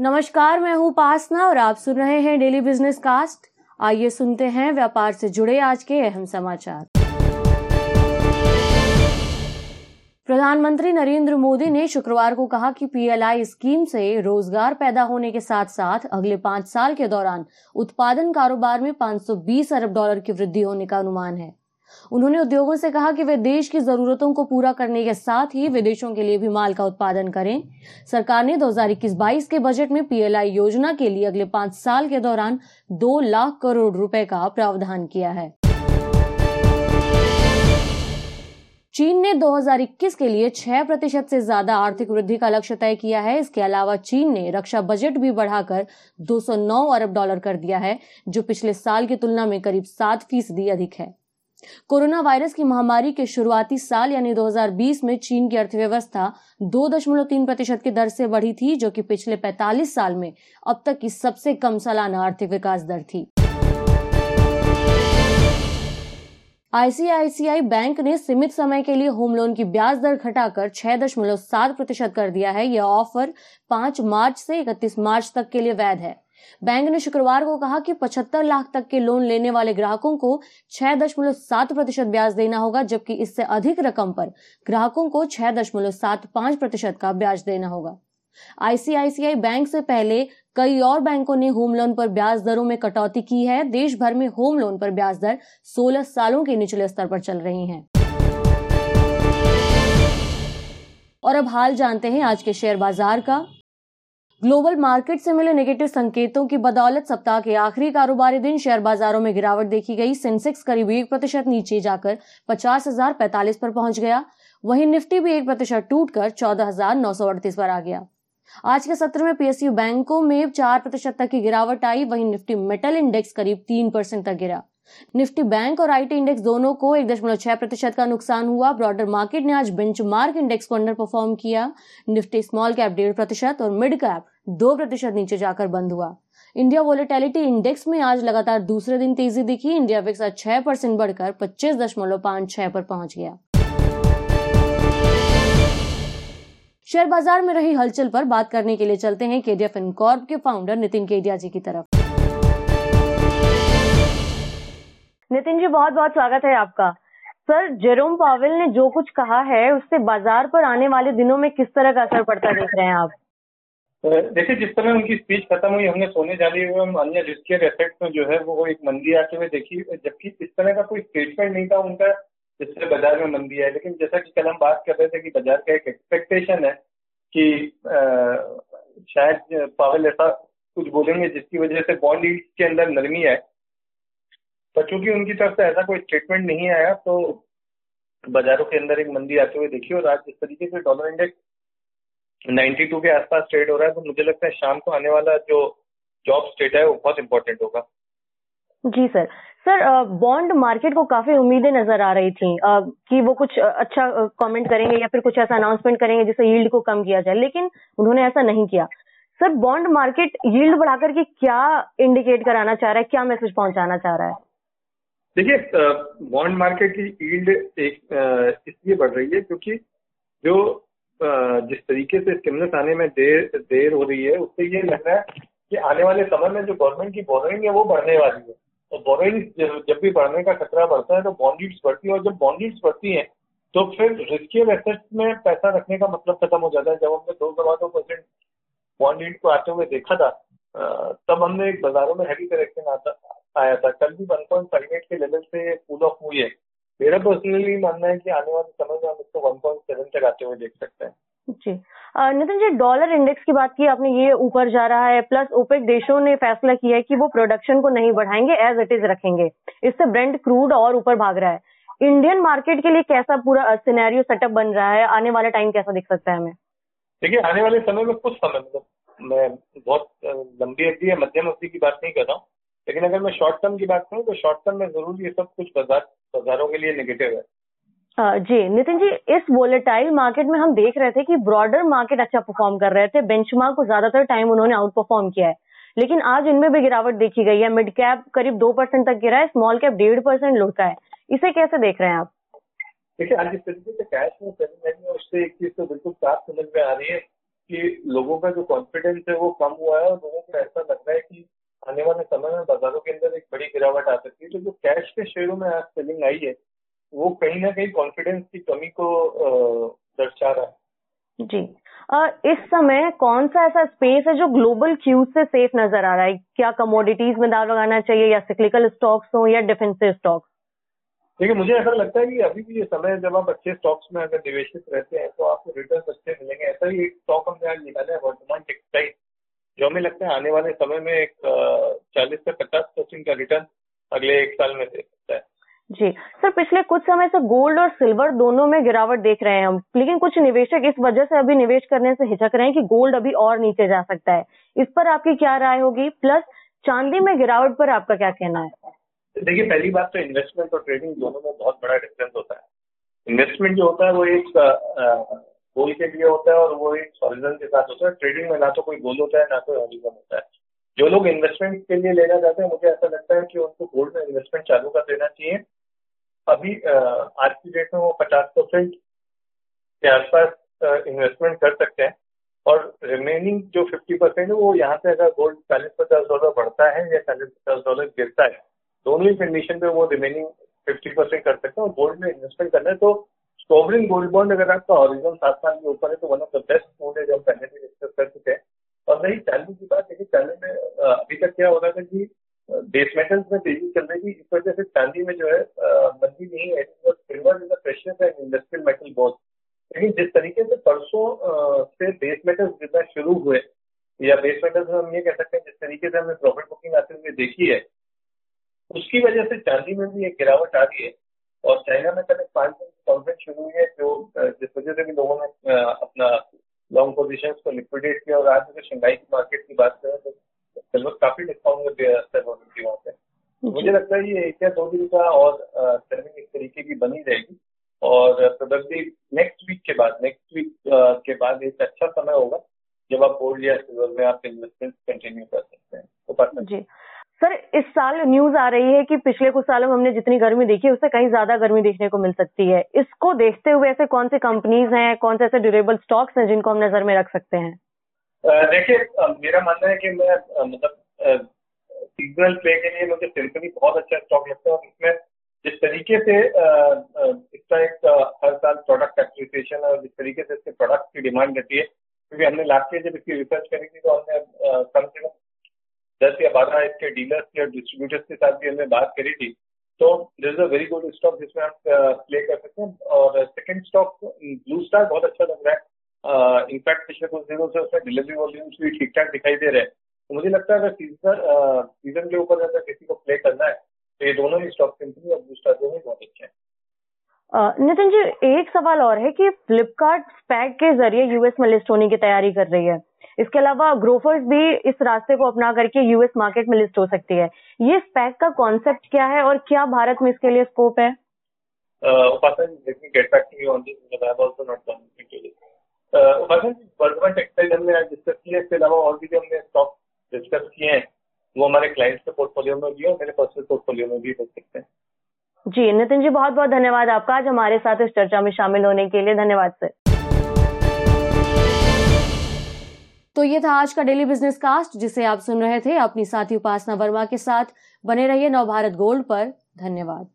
नमस्कार, मैं हूँ पासना और आप सुन रहे हैं डेली बिज़नेस कास्ट आइए सुनते हैं व्यापार से जुड़े आज के अहम समाचार। प्रधानमंत्री नरेंद्र मोदी ने शुक्रवार को कहा कि पीएलआई स्कीम से रोज़गार पैदा होने के साथ साथ अगले पाँच साल के दौरान उत्पादन कारोबार में 520 अरब डॉलर की वृद्धि होने का अनुमान है। उन्होंने उद्योगों से कहा कि वे देश की जरूरतों को पूरा करने के साथ ही विदेशों के लिए भी माल का उत्पादन करें। सरकार ने 2021-22 के बजट में पीएलआई योजना के लिए अगले पाँच साल के दौरान दो लाख करोड़ रुपए का प्रावधान किया है। चीन ने 2021 के लिए 6 प्रतिशत से ज़्यादा आर्थिक वृद्धि का लक्ष्य तय किया है। इसके अलावा चीन ने रक्षा बजट भी बढ़ाकर 209 अरब डॉलर कर दिया है, जो पिछले साल की तुलना में करीब सात फ़ीसदी अधिक है। कोरोना वायरस की महामारी के शुरुआती साल यानी 2020 में चीन की अर्थव्यवस्था 2.3 प्रतिशत की दर से बढ़ी थी, जो कि पिछले 45 साल में अब तक की सबसे कम सालाना आर्थिक विकास दर थी। आईसीआईसीआई बैंक ने सीमित समय के लिए होम लोन की ब्याज दर घटाकर छह दशमलव सात प्रतिशत कर दिया है। यह ऑफ़र 5 मार्च से 31 मार्च तक के लिए वैध है। बैंक ने शुक्रवार को कहा कि 75 लाख तक के लोन लेने वाले ग्राहकों को छह दशमलव सात प्रतिशत ब्याज देना होगा, जबकि इससे अधिक रकम पर ग्राहकों को छह दशमलव सात पाँच प्रतिशत का ब्याज देना होगा। आईसीआईसीआई बैंक से पहले कई और बैंकों ने होम लोन पर ब्याज दरों में कटौती की है। देश भर में होम लोन पर ब्याज दर 16 सालों के निचले स्तर पर चल रही हैं। और अब हाल जानते हैं आज के शेयर बाज़ार का। ग्लोबल मार्केट से मिले नेगेटिव संकेतों की बदौलत सप्ताह के आखिरी कारोबारी दिन शेयर बाजारों में गिरावट देखी गई। सेंसेक्स करीब एक प्रतिशत नीचे जाकर पचास हज़ार पैंतालीस पर पहुँच गया। वहीं निफ्टी भी एक प्रतिशत टूट कर चौदह हज़ार नौ सौ अड़तीस पर आ गया। आज के सत्र में पीएसयू बैंकों में चार प्रतिशत तक की गिरावट आई। वहीं निफ्टी मेटल इंडेक्स करीब तीन परसेंट तक गिरा। निफ्टी बैंक और आईटी इंडेक्स दोनों को एक दशमलव छह प्रतिशत का नुकसान हुआ। ब्रॉडर मार्केट ने आज बेंचमार्क इंडेक्स को अंडर परफॉर्म किया। निफ्टी स्मॉल कैप डेढ़ प्रतिशत और मिड कैप दो प्रतिशत नीचे जाकर बंद हुआ। इंडिया वोलेटिलिटी इंडेक्स में आज लगातार दूसरे दिन तेज़ी दिखी। इंडिया विक्स आज छह परसेंट बढ़कर पच्चीस दशमलव पाँच छह पर पहुँच गया। शेयर बाज़ार में रही हलचल पर बात करने के लिए चलते हैं केडिया फिनकॉर्प के फाउंडर नितिन केडिया जी की तरफ़। नितिन जी बहुत बहुत स्वागत है आपका। सर, जेरोम पावेल ने जो कुछ कहा है, उससे बाज़ार पर आने वाले दिनों में किस तरह का असर पड़ता देख रहे हैं आप? देखिए जिस तरह उनकी स्पीच खत्म हुई हमने सोने जाने एवं अन्य रिस्कियर एसेट्स में जो है वो एक मंदी आते हुए देखी। जबकि इस तरह का कोई स्टेटमेंट नहीं था उनका जिससे बाज़ार में मंदी है लेकिन जैसा कि कल हम बात कर रहे थे कि बाज़ार का एक एक्सपेक्टेशन है कि आ, शायद पावेल ऐसा कुछ बोलेंगे जिसकी वजह से बॉन्ड के अंदर नरमी है पर चूँकि उनकी तरफ़ से ऐसा कोई स्टेटमेंट नहीं आया तो बाजारों के अंदर एक मंदी आते हुए देखी और आज जिस तरीके से डॉलर इंडेक्स 92 के आसपास ट्रेड हो रहा है तो मुझे लगता है शाम को आने वाला जो जॉब स्टेट है वो बहुत इंपॉर्टेंट होगा। जी सर। सर बॉन्ड मार्केट को काफ़ी उम्मीदें नज़र आ रही थी। कि वो कुछ अच्छा कमेंट करेंगे या फिर कुछ ऐसा अनाउंसमेंट करेंगे जिससे यील्ड को कम किया जाए लेकिन उन्होंने ऐसा नहीं किया। सर बॉन्ड मार्केट यील्ड बढ़ाकर के क्या इंडिकेट कराना चाह रहा है क्या मैसेज पहुंचाना चाह रहा है? देखिए बॉन्ड मार्केट की यील्ड एक इसलिए बढ़ रही है क्योंकि जो जिस तरीके से स्टिमुलस आने में देर देर हो रही है उससे ये लग रहा है कि आने वाले समय में जो गवर्नमेंट की बोरिंग है, वो बढ़ने वाली है। तो बोरिंग जब भी बढ़ने का खतरा बढ़ता है तो बॉन्ड बढ़ती है, और जब बॉन्ड बढ़ती है तो फिर रिस्कियर एसेट्स में पैसा रखने का मतलब खत्म हो जाता है। जब हमने दो सवा दो परसेंट बॉन्ड को आते हुए देखा था तब हमने एक बाजारों में हैवी करेक्शन आता, आया था। कल भी वन पॉइंट फाइव एट के लेवल से कूल ऑफ़ हुई है। मेरा पर्सनली मानना है कि आने वाले समय में हम इसको वन पॉइंट सेवन तक आते हुए देख सकते हैं। जी। नितिन जी डॉलर इंडेक्स की बात की आपने ये ऊपर जा रहा है प्लस ओपेक देशों ने फैसला किया है कि वो प्रोडक्शन को नहीं बढ़ाएँगे एज इट इज़ रखेंगे। इससे ब्रेंड क्रूड और ऊपर भाग रहा है। इंडियन मार्केट के लिए कैसा पूरा सिनेरियो सेटअप बन रहा है? आने वाला टाइम कैसा दिख सकता है हमें? देखिए आने वाले समय में कुछ समय मतलब मैं बहुत लंबी अवधि या मध्यम अवधि की बात नहीं कर रहा हूँ लेकिन अगर मैं शॉर्ट टर्म की बात करूँ तो शॉर्ट टर्म में ज़रूर ये सब कुछ बाज़ार बाजारों के लिए निगेटिव है। जी नितिन जी इस वोलेटाइल मार्केट में हम देख रहे थे कि ब्रॉडर मार्केट अच्छा परफॉर्म कर रहे थे। बेंचमार्क को ज़्यादातर टाइम उन्होंने आउट परफॉर्म किया है। लेकिन आज इनमें भी गिरावट देखी गई है। मिड कैप करीब दो परसेंट तक गिरा है स्मॉल कैप डेढ़ परसेंट लुढ़का है। इसे कैसे देख रहे हैं आप? देखिए आज जिस तरीके से कैश में उससे एक चीज़ तो बिल्कुल साफ़ समझ में आ रही है कि लोगों का जो कॉन्फिडेंस है वो कम हुआ है और लोगों को ऐसा लग रहा है कि आने वाले समय में बाजारों के अंदर एक बड़ी गिरावट आ सकती है। तो जो कैश के शेयरों में आज सेलिंग आई है वो कहीं ना कहीं कॉन्फिडेंस की कमी को दर्शा रहा है। जी। आ, इस समय कौन सा ऐसा स्पेस है जो ग्लोबल क्यूज से सेफ़ नज़र आ रहा है? क्या कमोडिटीज में दाव लगाना चाहिए या सिक्लिकल स्टॉक्स हो या डिफेंसिव स्टॉक्स देखिए मुझे ऐसा लगता है कि अभी भी ये समय जब आप अच्छे स्टॉक्स में अगर निवेशित रहते हैं तो आपको रिटर्न अच्छे मिलेंगे। ऐसा ही एक स्टॉक हमने आज निकाला है वर्तमान टेक्सटाइल जो हमें लगता है आने वाले समय में एक चालीस से पचास परसेंट का रिटर्न अगले एक साल में दे सकता है। जी। सर पिछले कुछ समय से गोल्ड और सिल्वर दोनों में गिरावट देख रहे हैं हम लेकिन कुछ निवेशक इस वजह से अभी निवेश करने से हिचक रहे हैं कि गोल्ड अभी और नीचे जा सकता है। इस पर आपकी क्या राय होगी? प्लस चांदी में गिरावट पर आपका क्या कहना है? देखिए पहली बात तो इन्वेस्टमेंट और ट्रेडिंग दोनों में बहुत बड़ा डिफरेंस होता है। इन्वेस्टमेंट जो होता है वो एक गोल के लिए होता है और वो एक हॉरिजन के साथ होता है। ट्रेडिंग में ना तो कोई गोल होता है, ना कोई हॉरिजन होता है। जो लोग इन्वेस्टमेंट के लिए लेना चाहते हैं, मुझे ऐसा लगता है कि उनको गोल्ड में इन्वेस्टमेंट चालू कर देना चाहिए। अभी आज की डेट में वो पचास परसेंट के आसपास इन्वेस्टमेंट कर सकते हैं। और रिमेनिंग जो फिफ्टी परसेंट है, वो यहाँ से अगर गोल्ड चालीस पचास डॉलर बढ़ता है या चालीस पचास डॉलर गिरता है दोनों ही कंडीशन पे वो रिमेनिंग फिफ्टी परसेंट कर सकते हैं। और गोल्ड में इन्वेस्टमेंट करना है तो सोवरिन गोल्ड बॉन्ड अगर आपका ऑरिजिनल सात साल के ऊपर है तो one of the best food है जो हम पहले भी डिस्कस कर चुके हैं। और रही चालू की बात, देखिए चालू में अभी तक क्या हो रहा था कि बेस मेटल्स में तेज़ी चल रही थी, इस वजह से चांदी में जो है मंदी नहीं है silver is precious and industrial metal both लेकिन जिस तरीके से परसों से बेस मेटल्स गिरना शुरू हुए, या बेस मेटल्स में हम ये कह सकते हैं, जिस तरीके से हमने प्रॉफिट बुकिंग आते हुए देखी है, उसकी वजह से चांदी में भी एक गिरावट आ रही है। और चाइना में कल पाँच दिन की कॉन्फ्रेंस शुरू हुई है जो जिस वजह से भी लोगों ने अपना लॉन्ग पोजिशन को लिक्विडेट किया। और आज अगर शंघाई की मार्केट की बात करें तो सिल्वर काफ़ी डिस्काउंट में हो रही वहाँ पे मुझे लगता है ये एक या दो दिन का और सेलिंग इस तरीके की बनी रहेगी। और प्रोबेबली नेक्स्ट वीक के बाद नेक्स्ट वीक के बाद एक अच्छा समय होगा जब आप गोल्ड या सिल्वर में आप इन्वेस्टमेंट कंटिन्यू कर सकते हैं। तो जी। सर, इस साल न्यूज़ आ रही है कि पिछले कुछ सालों में हमने जितनी गर्मी देखी है, उससे कहीं ज़्यादा गर्मी देखने को मिल सकती है। इसको देखते हुए ऐसे कौन सी कंपनीज़ हैं कौन से ऐसे ड्यूरेबल स्टॉक्स हैं जिनको हम नज़र में रख सकते हैं? देखिए मेरा मानना है कि मैं मतलब सीजनल प्ले के लिए मुझे सिंपली बहुत अच्छा स्टॉक लगता है और इसमें जिस तरीके से इसका एक हर साल प्रोडक्ट एप्रिसिएशन और जिस तरीके से इसके प्रोडक्ट की डिमांड रहती है, क्योंकि हमने लास्ट ईयर जब इसकी रिसर्च करी थी तो हमने कम से कम दस या बारह इसके डीलर्स या डिस्ट्रीब्यूटर्स के साथ भी हमने बात करी थी तो this is a very good stock जिसमें आप प्ले कर सकते हैं। और सेकंड स्टॉक ब्लू स्टार बहुत अच्छा लग रहा है। इनफैक्ट पिछले कुछ दिनों से उसमें डिलीवरी वॉल्यूम्स भी ठीक ठाक दिखाई दे रहे हैं। तो मुझे लगता है अगर सीज़न सीज़न के ऊपर अगर किसी को प्ले करना है तो ये दोनों ही स्टॉक कंपनी और ब्लू स्टार दोनों ही बहुत अच्छे हैं। नितिन जी, एक सवाल और है कि फ्लिपकार्ट स्पैक के ज़रिए यूएस में लिस्ट होने की तैयारी कर रही है। इसके अलावा ग्रोफर्स भी इस रास्ते को अपना करके यूएस मार्केट में लिस्ट हो सकती है। ये स्पैक का कॉन्सेप्ट क्या है और क्या भारत में इसके लिए स्कोप है? वर्धमान टेक्सटाइल हमने आज डिस्कस किया इसके अलावा और भी जो हमने स्टॉक डिस्कस किए हैं वो हमारे क्लाइंट्स के पोर्टफोलियो में भी और मेरे पर्सनल पोर्टफोलियो में भी हो सकते हैं। जी नितिन जी बहुत बहुत धन्यवाद आपका। आज हमारे साथ इस चर्चा में शामिल होने के लिए धन्यवाद सर तो ये था आज का डेली बिज़नेस कास्ट जिसे आप सुन रहे थे। अपनी साथी उपासना वर्मा के साथ। बने रहिए नवभारत गोल्ड पर। धन्यवाद।